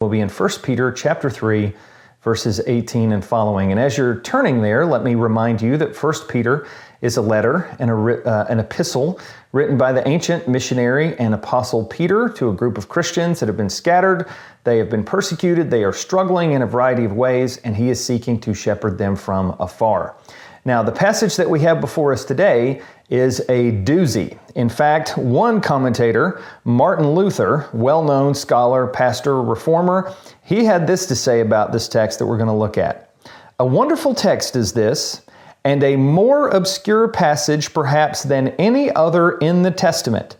will be in 1 Peter chapter 3 verses 18 and following. And as you're turning there, let me remind you that 1 Peter is a letter and uh, an epistle written by the ancient missionary and apostle Peter to a group of Christians that have been scattered. They have been persecuted. They are struggling in a variety of ways, and he is seeking to shepherd them from afar. Now, the passage that we have before us today is a doozy. In fact, one commentator, Martin Luther, well known scholar, pastor, reformer, he had this to say about this text that we're going to look at. A wonderful text is this, and a more obscure passage perhaps than any other in the Testament,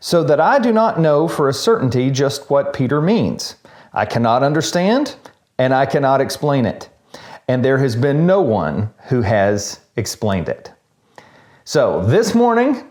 so that I do not know for a certainty just what Peter means. I cannot understand, and I cannot explain it and there has been no one who has explained it. So, this morning,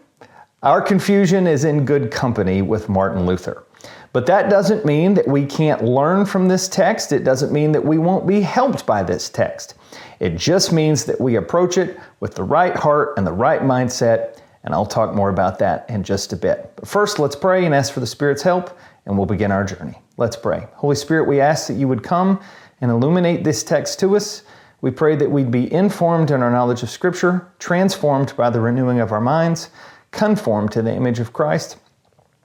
our confusion is in good company with Martin Luther. But that doesn't mean that we can't learn from this text. It doesn't mean that we won't be helped by this text. It just means that we approach it with the right heart and the right mindset. And I'll talk more about that in just a bit. But first, let's pray and ask for the Spirit's help, and we'll begin our journey. Let's pray. Holy Spirit, we ask that you would come and illuminate this text to us. We pray that we'd be informed in our knowledge of Scripture, transformed by the renewing of our minds, conformed to the image of Christ,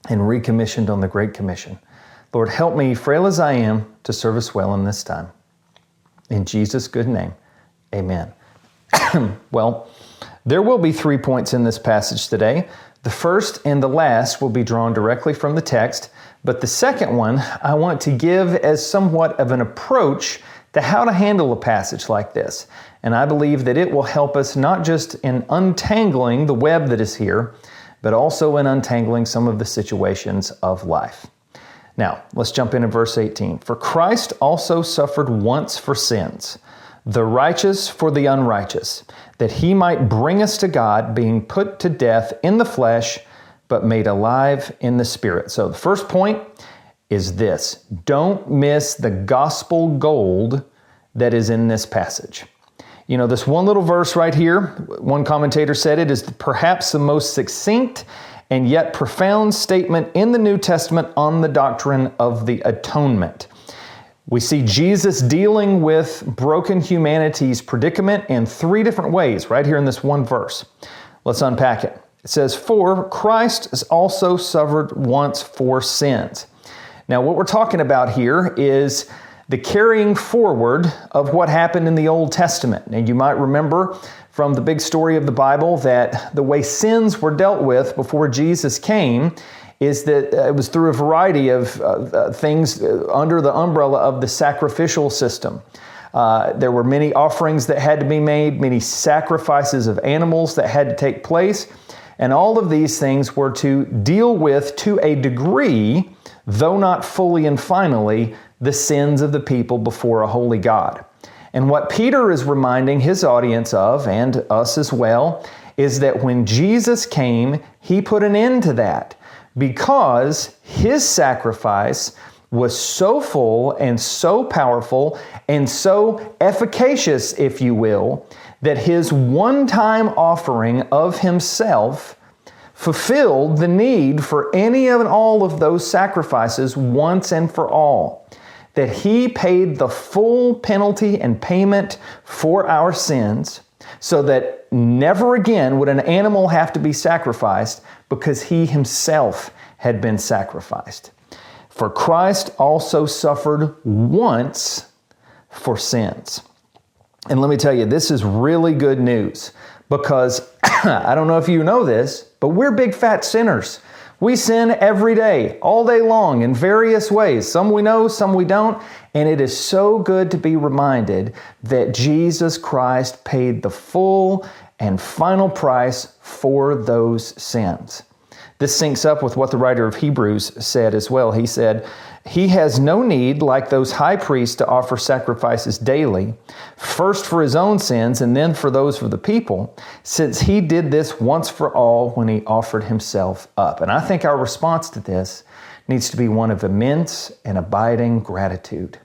and recommissioned on the Great Commission. Lord, help me, frail as I am, to serve us well in this time. In Jesus' good name, amen. well, there will be three points in this passage today. The first and the last will be drawn directly from the text, but the second one I want to give as somewhat of an approach to how to handle a passage like this. And I believe that it will help us not just in untangling the web that is here, but also in untangling some of the situations of life. Now, let's jump into verse 18. For Christ also suffered once for sins, the righteous for the unrighteous, that he might bring us to God, being put to death in the flesh, but made alive in the spirit. So the first point is this don't miss the gospel gold that is in this passage. You know, this one little verse right here, one commentator said it is perhaps the most succinct and yet profound statement in the New Testament on the doctrine of the atonement. We see Jesus dealing with broken humanity's predicament in three different ways right here in this one verse. Let's unpack it. It says, For Christ has also suffered once for sins. Now, what we're talking about here is the carrying forward of what happened in the Old Testament. And you might remember from the big story of the Bible that the way sins were dealt with before Jesus came is that uh, it was through a variety of uh, things under the umbrella of the sacrificial system. Uh, there were many offerings that had to be made, many sacrifices of animals that had to take place. And all of these things were to deal with, to a degree, though not fully and finally, the sins of the people before a holy God. And what Peter is reminding his audience of, and us as well, is that when Jesus came, he put an end to that because his sacrifice was so full and so powerful and so efficacious, if you will, that his one time offering of himself fulfilled the need for any and all of those sacrifices once and for all. That he paid the full penalty and payment for our sins so that never again would an animal have to be sacrificed because he himself had been sacrificed. For Christ also suffered once for sins. And let me tell you, this is really good news because I don't know if you know this, but we're big fat sinners. We sin every day, all day long, in various ways. Some we know, some we don't. And it is so good to be reminded that Jesus Christ paid the full and final price for those sins. This syncs up with what the writer of Hebrews said as well. He said, He has no need, like those high priests, to offer sacrifices daily, first for his own sins and then for those of the people, since he did this once for all when he offered himself up. And I think our response to this needs to be one of immense and abiding gratitude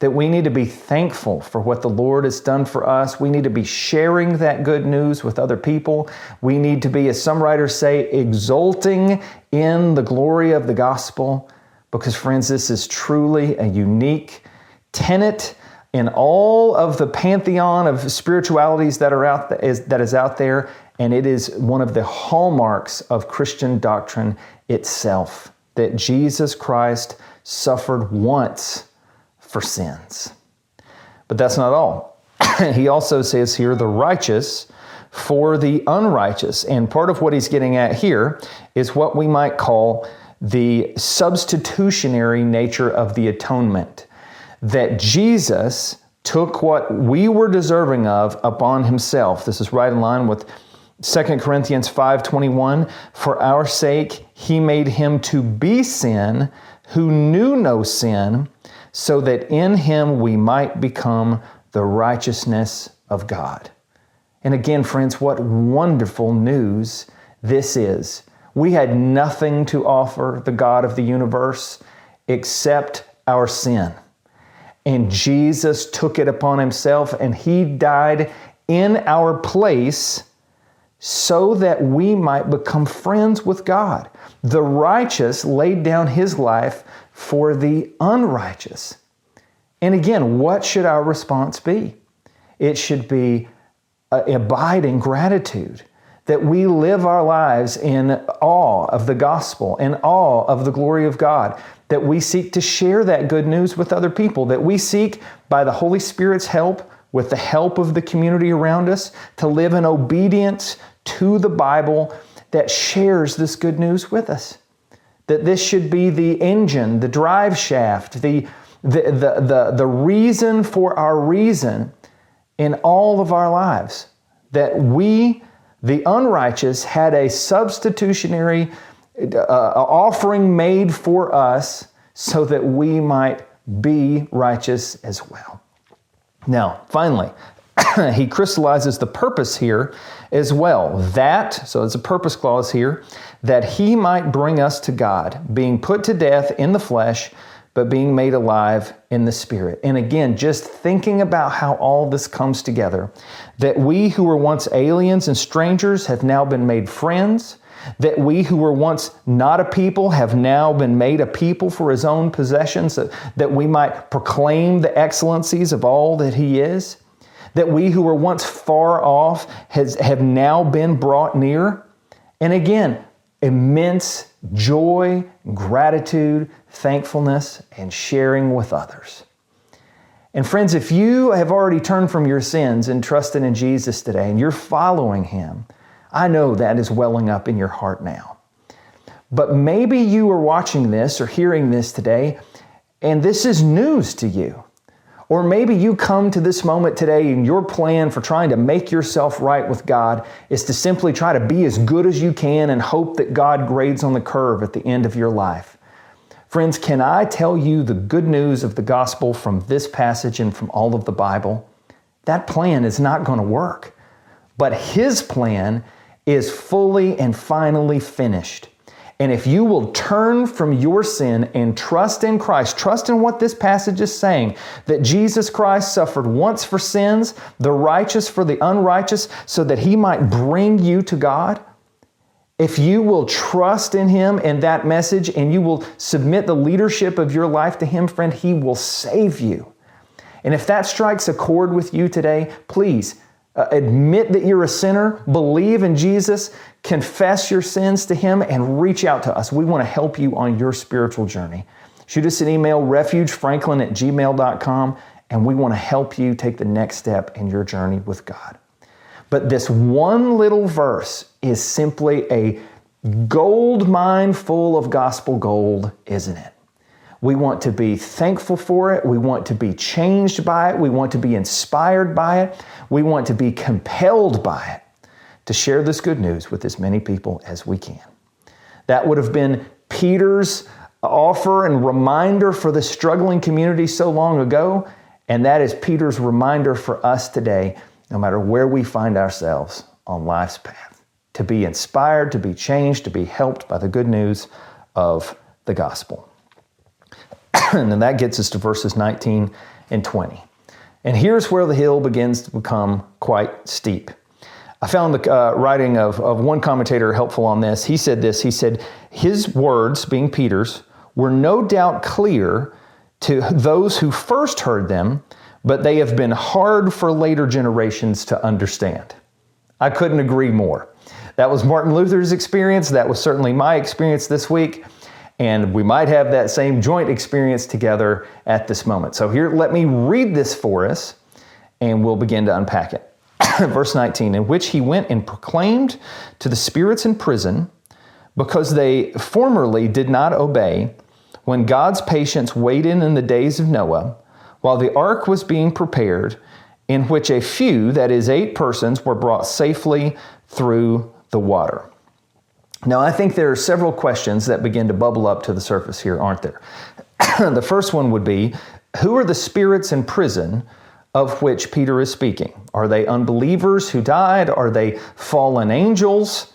that we need to be thankful for what the Lord has done for us. We need to be sharing that good news with other people. We need to be, as some writers say, exulting in the glory of the gospel. Because, friends, this is truly a unique tenet in all of the pantheon of spiritualities that are out that is, that is out there, and it is one of the hallmarks of Christian doctrine itself that Jesus Christ suffered once for sins. But that's not all. he also says here, the righteous for the unrighteous. And part of what he's getting at here is what we might call the substitutionary nature of the atonement. That Jesus took what we were deserving of upon himself. This is right in line with 2 Corinthians 5:21, for our sake he made him to be sin who knew no sin, so that in him we might become the righteousness of God. And again, friends, what wonderful news this is. We had nothing to offer the God of the universe except our sin. And Jesus took it upon himself and he died in our place so that we might become friends with God. The righteous laid down his life for the unrighteous. And again, what should our response be? It should be abiding gratitude that we live our lives in awe of the gospel, in awe of the glory of God, that we seek to share that good news with other people, that we seek by the Holy Spirit's help, with the help of the community around us, to live in obedience to the Bible that shares this good news with us. That this should be the engine, the drive shaft, the, the, the, the, the reason for our reason in all of our lives. That we, the unrighteous, had a substitutionary uh, offering made for us so that we might be righteous as well. Now, finally, he crystallizes the purpose here as well. That, so it's a purpose clause here, that he might bring us to God, being put to death in the flesh, but being made alive in the spirit. And again, just thinking about how all this comes together that we who were once aliens and strangers have now been made friends, that we who were once not a people have now been made a people for his own possessions, that, we might proclaim the excellencies of all that he is that we who were once far off has, have now been brought near. And again, immense joy, gratitude, thankfulness, and sharing with others. And friends, if you have already turned from your sins and trusted in Jesus today and you're following Him, I know that is welling up in your heart now. But maybe you are watching this or hearing this today, and this is news to you. Or maybe you come to this moment today and your plan for trying to make yourself right with God is to simply try to be as good as you can and hope that God grades on the curve at the end of your life. Friends, can I tell you the good news of the gospel from this passage and from all of the Bible? That plan is not going to work. But His plan is fully and finally finished. And if you will turn from your sin and trust in Christ, trust in what this passage is saying, that Jesus Christ suffered once for sins, the righteous for the unrighteous, so that he might bring you to God, if you will trust in him and that message and you will submit the leadership of your life to him, friend, he will save you. And if that strikes a chord with you today, please uh, admit that you're a sinner, believe in Jesus, confess your sins to Him, and reach out to us. We want to help you on your spiritual journey. Shoot us an email, refugefranklin at gmail.com, and we want to help you take the next step in your journey with God. But this one little verse is simply a gold mine full of gospel gold, isn't it? We want to be thankful for it. We want to be changed by it. We want to be inspired by it. We want to be compelled by it to share this good news with as many people as we can. That would have been Peter's offer and reminder for the struggling community so long ago. And that is Peter's reminder for us today, no matter where we find ourselves on life's path, to be inspired, to be changed, to be helped by the good news of the gospel. and that gets us to verses 19 and 20. And here's where the hill begins to become quite steep. I found the uh, writing of, of one commentator helpful on this. He said this He said, His words, being Peter's, were no doubt clear to those who first heard them, but they have been hard for later generations to understand. I couldn't agree more. That was Martin Luther's experience. That was certainly my experience this week. And we might have that same joint experience together at this moment. So, here, let me read this for us, and we'll begin to unpack it. Verse 19, in which he went and proclaimed to the spirits in prison, because they formerly did not obey, when God's patience waited in the days of Noah, while the ark was being prepared, in which a few, that is, eight persons, were brought safely through the water. Now, I think there are several questions that begin to bubble up to the surface here, aren't there? the first one would be Who are the spirits in prison of which Peter is speaking? Are they unbelievers who died? Are they fallen angels?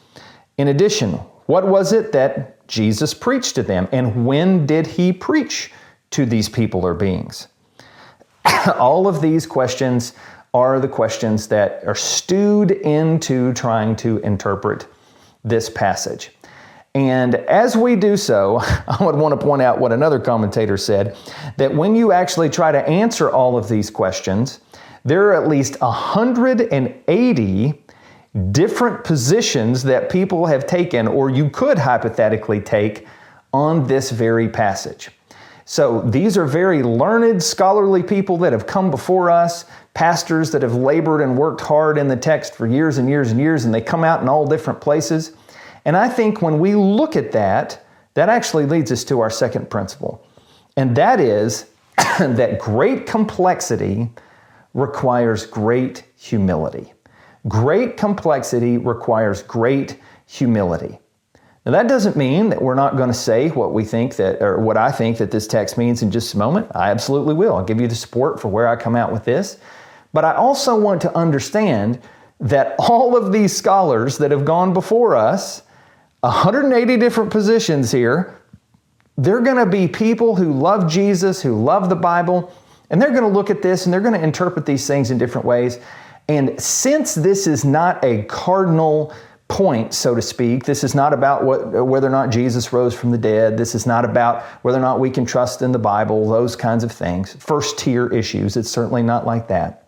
In addition, what was it that Jesus preached to them? And when did he preach to these people or beings? All of these questions are the questions that are stewed into trying to interpret this passage. And as we do so, I would want to point out what another commentator said that when you actually try to answer all of these questions, there are at least 180 different positions that people have taken, or you could hypothetically take, on this very passage. So these are very learned, scholarly people that have come before us, pastors that have labored and worked hard in the text for years and years and years, and they come out in all different places. And I think when we look at that, that actually leads us to our second principle. And that is that great complexity requires great humility. Great complexity requires great humility. Now, that doesn't mean that we're not going to say what we think that, or what I think that this text means in just a moment. I absolutely will. I'll give you the support for where I come out with this. But I also want to understand that all of these scholars that have gone before us, 180 different positions here, they're going to be people who love Jesus, who love the Bible, and they're going to look at this and they're going to interpret these things in different ways. And since this is not a cardinal point, so to speak, this is not about what, whether or not Jesus rose from the dead. This is not about whether or not we can trust in the Bible, those kinds of things. First tier issues. It's certainly not like that.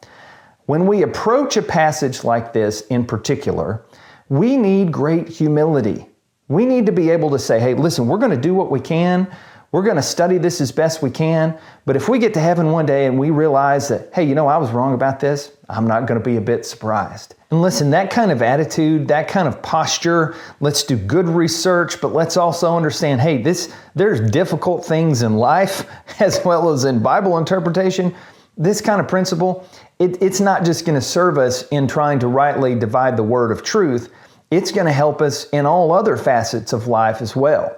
When we approach a passage like this in particular, we need great humility. We need to be able to say, hey, listen, we're going to do what we can. We're going to study this as best we can. But if we get to heaven one day and we realize that, hey, you know, I was wrong about this, I'm not going to be a bit surprised. And listen, that kind of attitude, that kind of posture, let's do good research, but let's also understand, hey, this there's difficult things in life as well as in Bible interpretation. This kind of principle, it, it's not just going to serve us in trying to rightly divide the word of truth, it's going to help us in all other facets of life as well.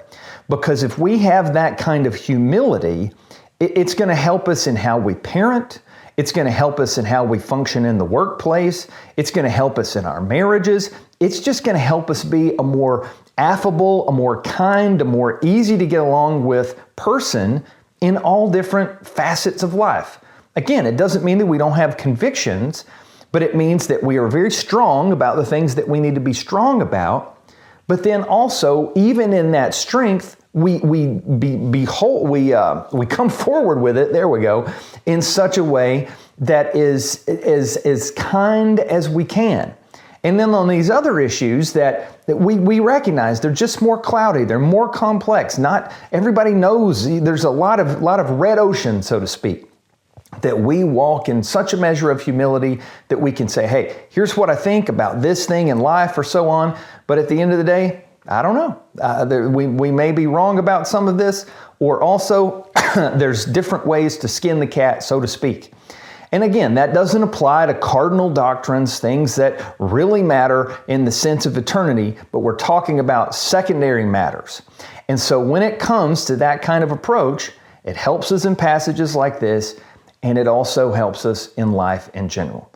Because if we have that kind of humility, it's going to help us in how we parent. It's going to help us in how we function in the workplace. It's going to help us in our marriages. It's just going to help us be a more affable, a more kind, a more easy to get along with person in all different facets of life. Again, it doesn't mean that we don't have convictions, but it means that we are very strong about the things that we need to be strong about but then also, even in that strength, we we be, behold we uh, we come forward with it. There we go, in such a way that is is as kind as we can. And then on these other issues that, that we, we recognize they're just more cloudy, they're more complex. Not everybody knows there's a lot of lot of red ocean, so to speak that we walk in such a measure of humility that we can say, hey, here's what I think about this thing in life or so on. But at the end of the day, I don't know. Uh, there, we, we may be wrong about some of this, or also there's different ways to skin the cat, so to speak. And again, that doesn't apply to cardinal doctrines, things that really matter in the sense of eternity, but we're talking about secondary matters. And so when it comes to that kind of approach, it helps us in passages like this and it also helps us in life in general.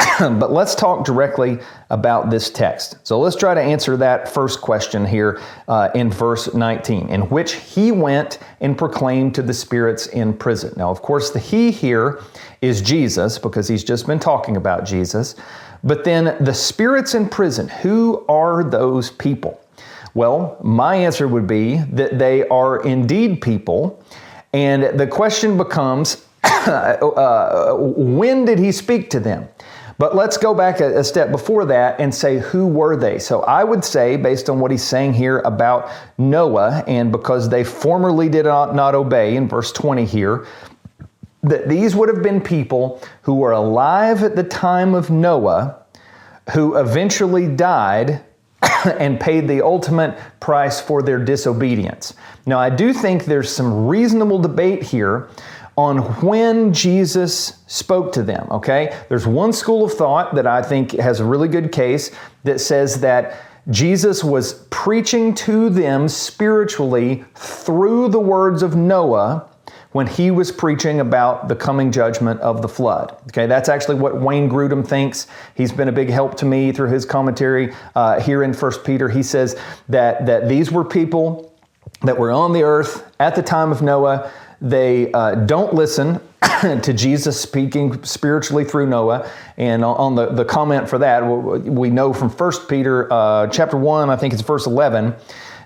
but let's talk directly about this text. So let's try to answer that first question here uh, in verse 19, in which he went and proclaimed to the spirits in prison. Now, of course, the he here is Jesus because he's just been talking about Jesus. But then the spirits in prison, who are those people? Well, my answer would be that they are indeed people. And the question becomes uh, when did he speak to them? But let's go back a, a, step before that and say, who were they? So I would say, based on what he's saying here about Noah, and because they formerly did not, not obey in verse 20 here, that these would have been people who were alive at the time of Noah, who eventually died and paid the ultimate price for their disobedience. Now, I do think there's some reasonable debate here on when Jesus spoke to them, okay? There's one school of thought that I think has a really good case that says that Jesus was preaching to them spiritually through the words of Noah when he was preaching about the coming judgment of the flood. Okay, that's actually what Wayne Grudem thinks. He's been a big help to me through his commentary uh, here in First Peter. He says that that these were people that were on the earth at the time of Noah. They uh, don't listen to Jesus speaking spiritually through Noah. And on the, the comment for that, we know from 1 Peter uh, chapter 1, I think it's verse 11,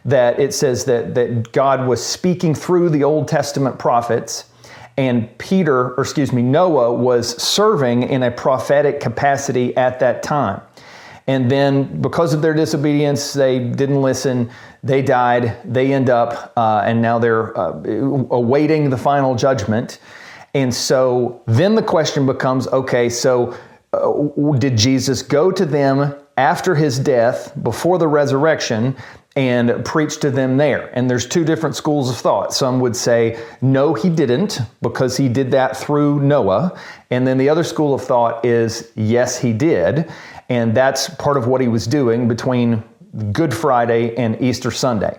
that it says that, that God was speaking through the Old Testament prophets and Peter, or excuse me, Noah was serving in a prophetic capacity at that time. And then, because of their disobedience, they didn't listen. They died. They end up, uh, and now they're uh, awaiting the final judgment. And so then the question becomes okay, so uh, did Jesus go to them after his death, before the resurrection, and preach to them there. And there's two different schools of thought. Some would say, no, he didn't, because he did that through Noah. And then the other school of thought is, yes, he did. And that's part of what he was doing between Good Friday and Easter Sunday.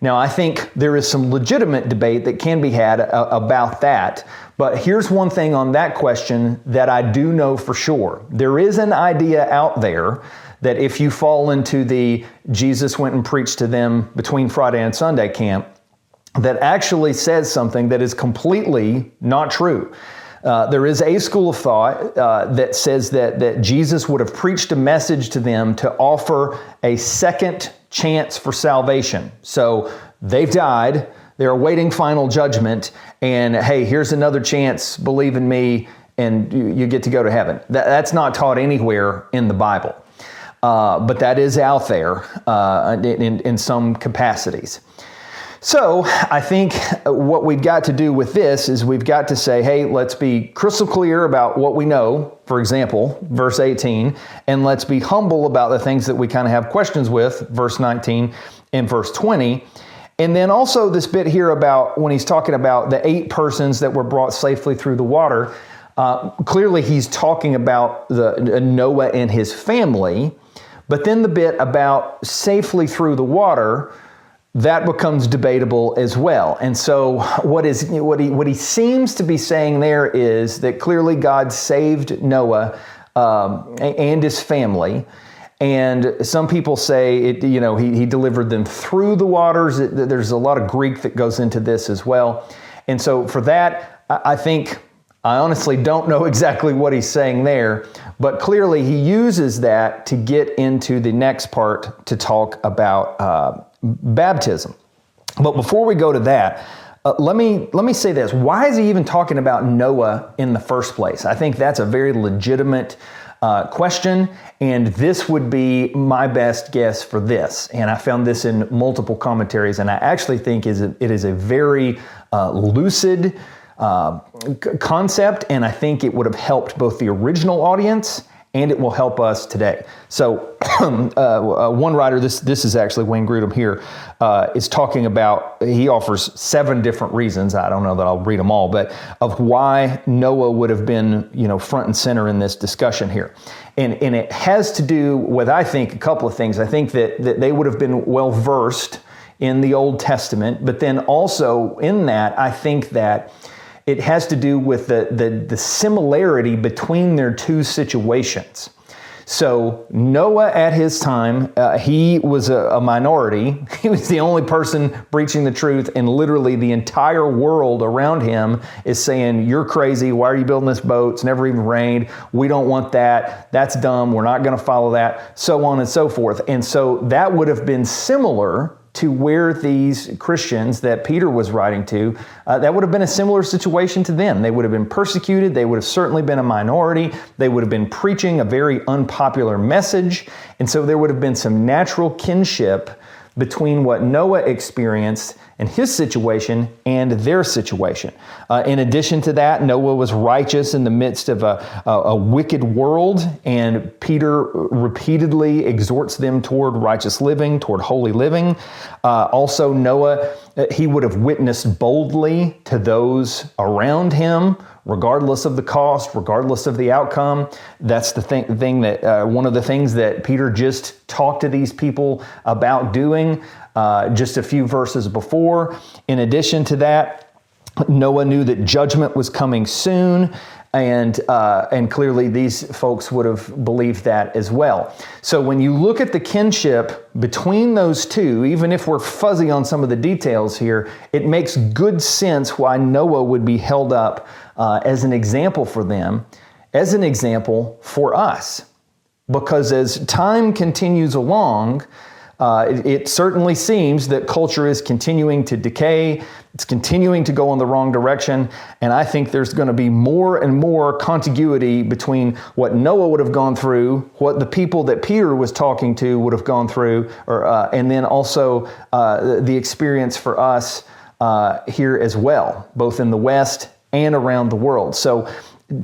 Now, I think there is some legitimate debate that can be had uh, about that. But here's one thing on that question that I do know for sure. There is an idea out there that if you fall into the Jesus went and preached to them between Friday and Sunday camp, that actually says something that is completely not true. Uh, there is a school of thought uh, that says that, that Jesus would have preached a message to them to offer a second chance for salvation. So they've died, they're awaiting final judgment, and hey, here's another chance, believe in me, and you, you get to go to heaven. That, that's not taught anywhere in the Bible. Uh, but that is out there uh, in, in some capacities. So I think what we've got to do with this is we've got to say, hey, let's be crystal clear about what we know, for example, verse 18, and let's be humble about the things that we kind of have questions with, verse 19 and verse 20. And then also this bit here about when he's talking about the eight persons that were brought safely through the water. Uh, clearly, he's talking about the Noah and his family, but then the bit about safely through the water that becomes debatable as well. And so what is what he what he seems to be saying there is that clearly God saved Noah um, and his family. And some people say it, you know, he, he delivered them through the waters. It, there's a lot of Greek that goes into this as well. And so for that, I think I honestly don't know exactly what he's saying there, but clearly he uses that to get into the next part to talk about uh, baptism. But before we go to that, uh, let me let me say this: Why is he even talking about Noah in the first place? I think that's a very legitimate uh, question, and this would be my best guess for this. And I found this in multiple commentaries, and I actually think is it is a very uh, lucid uh, concept, and I think it would have helped both the original audience and it will help us today. So, uh, uh, one writer, this this is actually Wayne Grudem here, uh, is talking about. He offers seven different reasons. I don't know that I'll read them all, but of why Noah would have been, you know, front and center in this discussion here, and and it has to do with I think a couple of things. I think that that they would have been well versed in the Old Testament, but then also in that, I think that it has to do with the, the, the similarity between their two situations. So, Noah at his time, uh, he was a, a, minority. He was the only person preaching the truth, and literally the entire world around him is saying, You're crazy. Why are you building this boat? It's never even rained. We don't want that. That's dumb. We're not going to follow that. So on and so forth. And so, that would have been similar to where these Christians that Peter was writing to, uh, that would have been a similar situation to them. They would have been persecuted. They would have certainly been a minority. They would have been preaching a very unpopular message. And so there would have been some natural kinship between what Noah experienced and his situation and their situation. Uh, in addition to that, Noah was righteous in the midst of a, a, a, wicked world, and Peter repeatedly exhorts them toward righteous living, toward holy living. Uh, also, Noah, uh, he would have witnessed boldly to those around him regardless of the cost, regardless of the outcome. That's the thing, thing that uh, one of the things that Peter just talked to these people about doing uh, just a few verses before. In addition to that, Noah knew that judgment was coming soon. And, uh, and clearly, these folks would have believed that as well. So, when you look at the kinship between those two, even if we're fuzzy on some of the details here, it makes good sense why Noah would be held up uh, as an example for them, as an example for us. Because as time continues along, uh, it, it, certainly seems that culture is continuing to decay. It's continuing to go in the wrong direction. And I think there's going to be more and more contiguity between what Noah would have gone through, what the people that Peter was talking to would have gone through, or, uh, and then also uh, the experience for us uh, here as well, both in the West and around the world. So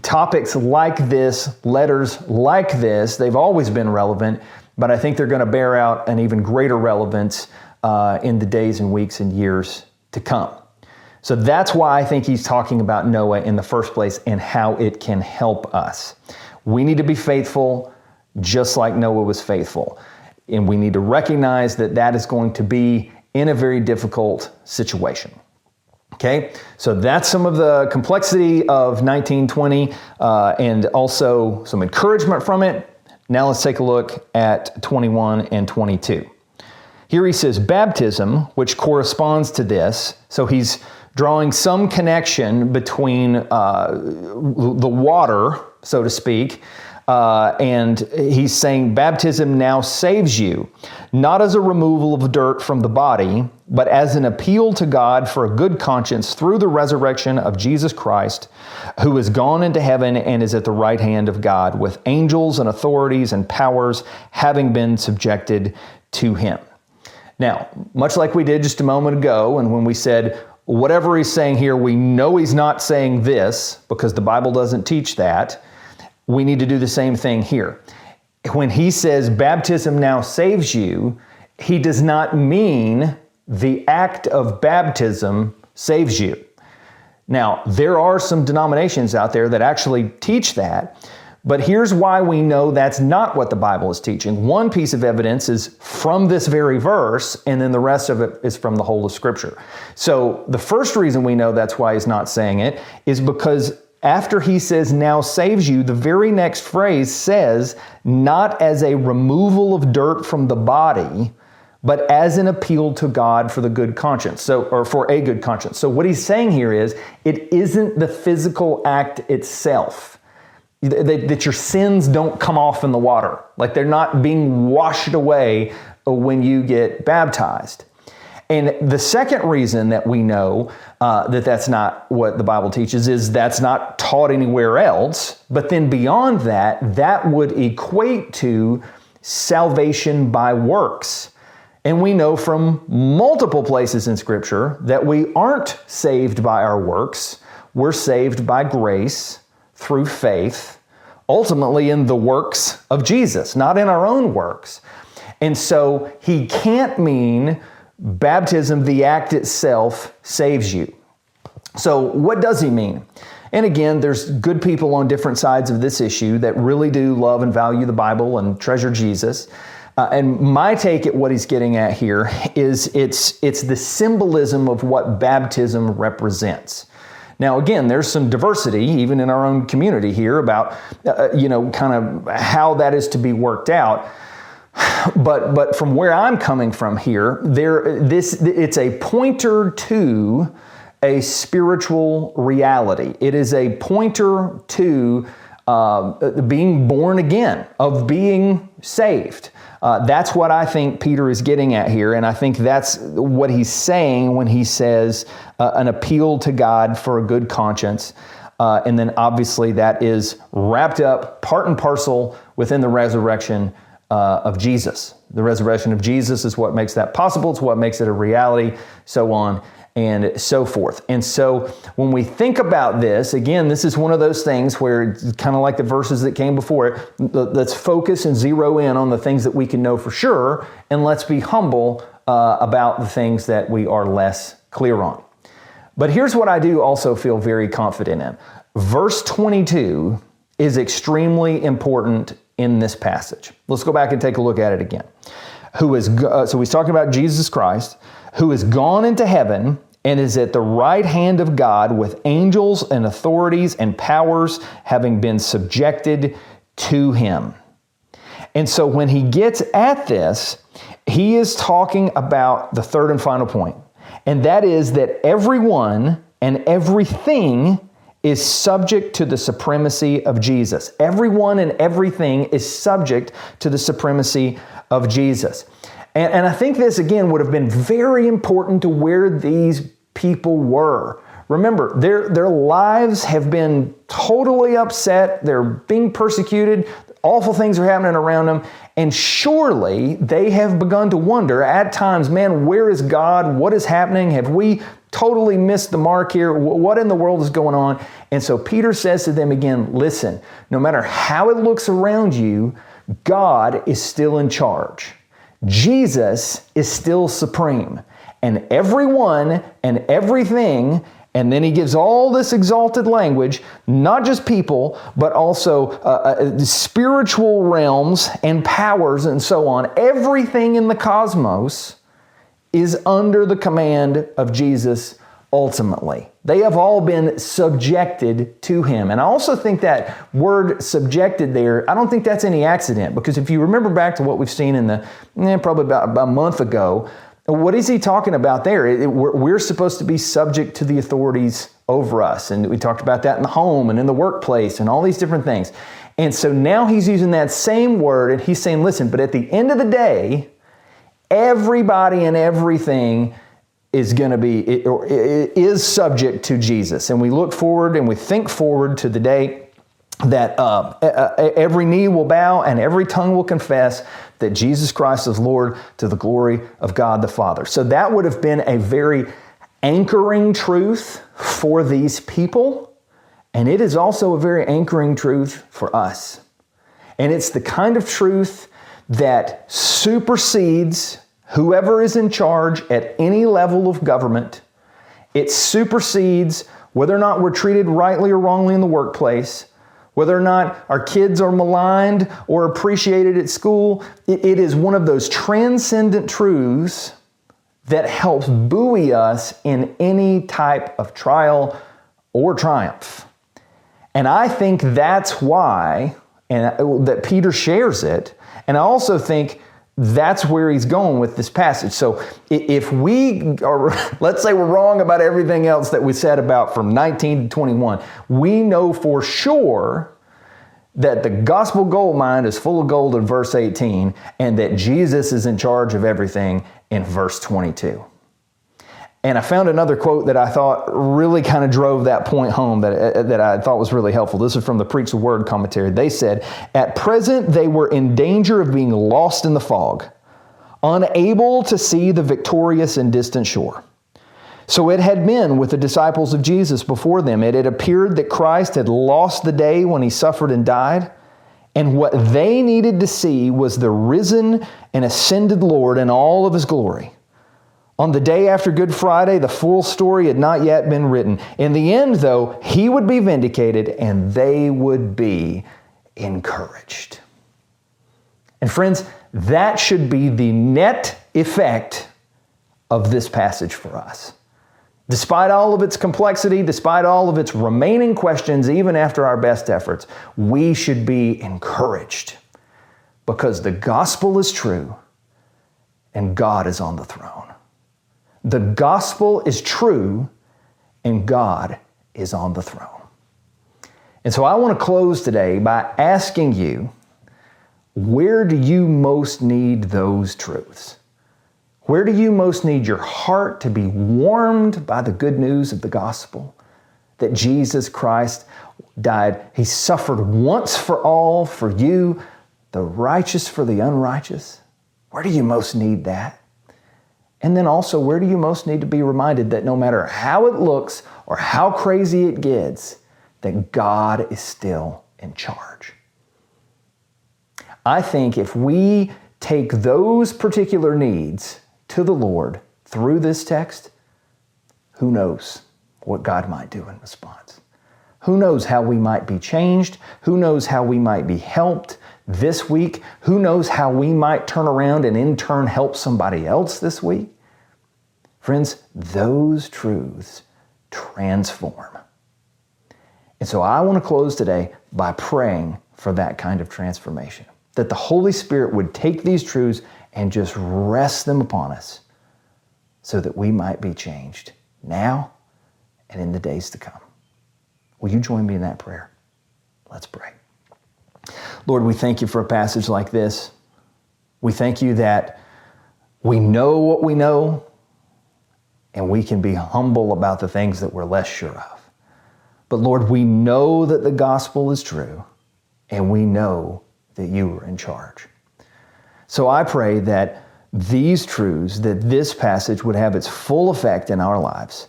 topics like this, letters like this, they've always been relevant but I think they're going to bear out an even greater relevance uh, in the days and weeks and years to come. So that's why I think he's talking about Noah in the first place and how it can help us. We need to be faithful just like Noah was faithful. And we need to recognize that that is going to be in a very difficult situation. Okay, so that's some of the complexity of 1920 uh, and also some encouragement from it, now let's take a look at 21 and 22. Here he says baptism, which corresponds to this. So he's drawing some connection between uh, the water, so to speak, uh, and he's saying baptism now saves you, not as a removal of dirt from the body, but as an appeal to God for a good conscience through the resurrection of Jesus Christ, who has gone into heaven and is at the right hand of God, with angels and authorities and powers having been subjected to him. Now, much like we did just a moment ago, and when we said, whatever he's saying here, we know he's not saying this because the Bible doesn't teach that we need to do the same thing here. When he says baptism now saves you, he does not mean the act of baptism saves you. Now, there are some denominations out there that actually teach that, but here's why we know that's not what the Bible is teaching. One piece of evidence is from this very verse, and then the rest of it is from the whole of Scripture. So, the first reason we know that's why he's not saying it is because after he says now saves you, the very next phrase says, not as a removal of dirt from the body, but as an appeal to God for the good conscience. So, or for a good conscience. So, what he's saying here is, it isn't the physical act itself. That, your sins don't come off in the water. Like they're not being washed away when you get baptized. And the second reason that we know uh, that that's not what the Bible teaches is that's not taught anywhere else. But then beyond that, that would equate to salvation by works. And we know from multiple places in Scripture that we aren't saved by our works, we're saved by grace through faith, ultimately in the works of Jesus, not in our own works. And so he can't mean Baptism, the act itself, saves you. So, what does he mean? And again, there's good people on different sides of this issue that really do love and value the Bible and treasure Jesus. Uh, and my take at what he's getting at here is it's it's the symbolism of what baptism represents. Now, again, there's some diversity even in our own community here about, uh, you know, kind of how that is to be worked out. But but from where I'm coming from here, there this it's a pointer to a spiritual reality. It is a pointer to uh, being born again, of being saved. Uh, that's what I think Peter is getting at here, and I think that's what he's saying when he says uh, an appeal to God for a good conscience. Uh, and then obviously that is wrapped up part and parcel within the resurrection uh, of Jesus. The resurrection of Jesus is what makes that possible, it's what makes it a reality, so on and so forth. And so when we think about this, again, this is one of those things where it's kind of like the verses that came before it. Let's focus and zero in on the things that we can know for sure, and let's be humble uh, about the things that we are less clear on. But here's what I do also feel very confident in. Verse 22 is extremely important in this passage. Let's go back and take a look at it again. Who is uh, so he's talking about Jesus Christ who is gone into heaven and is at the right hand of God with angels and authorities and powers having been subjected to him. And so when he gets at this, he is talking about the third and final point, and that is that everyone and everything is subject to the supremacy of Jesus. Everyone and everything is subject to the supremacy of Jesus. And, and I think this, again, would have been very important to where these people were. Remember, their, their lives have been totally upset. They're being persecuted. Awful things are happening around them. And surely they have begun to wonder at times, man, where is God? What is happening? Have we totally missed the mark here? What in the world is going on? And so Peter says to them again listen, no matter how it looks around you, God is still in charge. Jesus is still supreme. And everyone and everything, and then he gives all this exalted language, not just people, but also uh, uh, spiritual realms and powers and so on. Everything in the cosmos is under the command of Jesus ultimately. They have all been subjected to him. And I also think that word subjected there, I don't think that's any accident because if you remember back to what we've seen in the, eh, probably about, about, a month ago, what is he talking about there? It, we're, we're supposed to be subject to the authorities over us. And we talked about that in the home and in the workplace and all these different things. And so now he's using that same word and he's saying, listen, but at the end of the day, everybody and everything is going to be or is subject to Jesus. And we look forward and we think forward to the day that uh, every knee will bow and every tongue will confess that Jesus Christ is Lord to the glory of God the Father. So that would have been a very anchoring truth for these people. And it is also a very anchoring truth for us. And it's the kind of truth that supersedes whoever is in charge at any level of government, it supersedes whether or not we're treated rightly or wrongly in the workplace, whether or not our kids are maligned or appreciated at school. it, it is one of those transcendent truths that helps buoy us in any type of trial or triumph. And I think that's why and uh, that Peter shares it. And I also think that's where he's going with this passage. So if we are, let's say we're wrong about everything else that we said about from 19 to 21, we know for sure that the gospel gold mine is full of gold in verse 18 and that Jesus is in charge of everything in verse 22. And I found another quote that I thought really kind of drove that point home that, uh, that I thought was really helpful. This is from the Preach the Word commentary. They said, At present, they were in danger of being lost in the fog, unable to see the victorious and distant shore. So it had been with the disciples of Jesus before them. It had appeared that Christ had lost the day when he suffered and died. And what they needed to see was the risen and ascended Lord in all of his glory. On the day after Good Friday, the full story had not yet been written. In the end, though, he would be vindicated and they would be encouraged. And friends, that should be the net effect of this passage for us. Despite all of its complexity, despite all of its remaining questions, even after our best efforts, we should be encouraged because the gospel is true and God is on the throne. The gospel is true and God is on the throne. And so I want to close today by asking you where do you most need those truths? Where do you most need your heart to be warmed by the good news of the gospel? That Jesus Christ died, He suffered once for all for you, the righteous for the unrighteous. Where do you most need that? And then also, where do you most need to be reminded that no matter how it looks or how crazy it gets, that God is still in charge? I think if we take those particular needs to the Lord through this text, who knows what God might do in response? Who knows how we might be changed? Who knows how we might be helped this week? Who knows how we might turn around and in turn help somebody else this week? Friends, those truths transform. And so I want to close today by praying for that kind of transformation. That the Holy Spirit would take these truths and just rest them upon us so that we might be changed now and in the days to come. Will you join me in that prayer? Let's pray. Lord, we thank you for a passage like this. We thank you that we know what we know and we can be humble about the things that we're less sure of. But Lord, we know that the gospel is true and we know that you are in charge. So I pray that these truths, that this passage would have its full effect in our lives,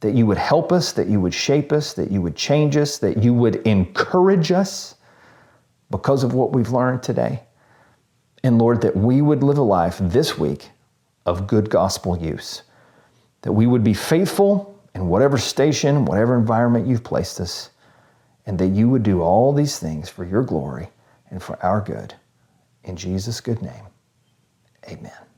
that you would help us, that you would shape us, that you would change us, that you would encourage us because of what we've learned today. And Lord, that we would live a life this week of good gospel use, that we would be faithful in whatever station, whatever environment you've placed us, and that you would do all these things for your glory and for our good. In Jesus' good name, amen.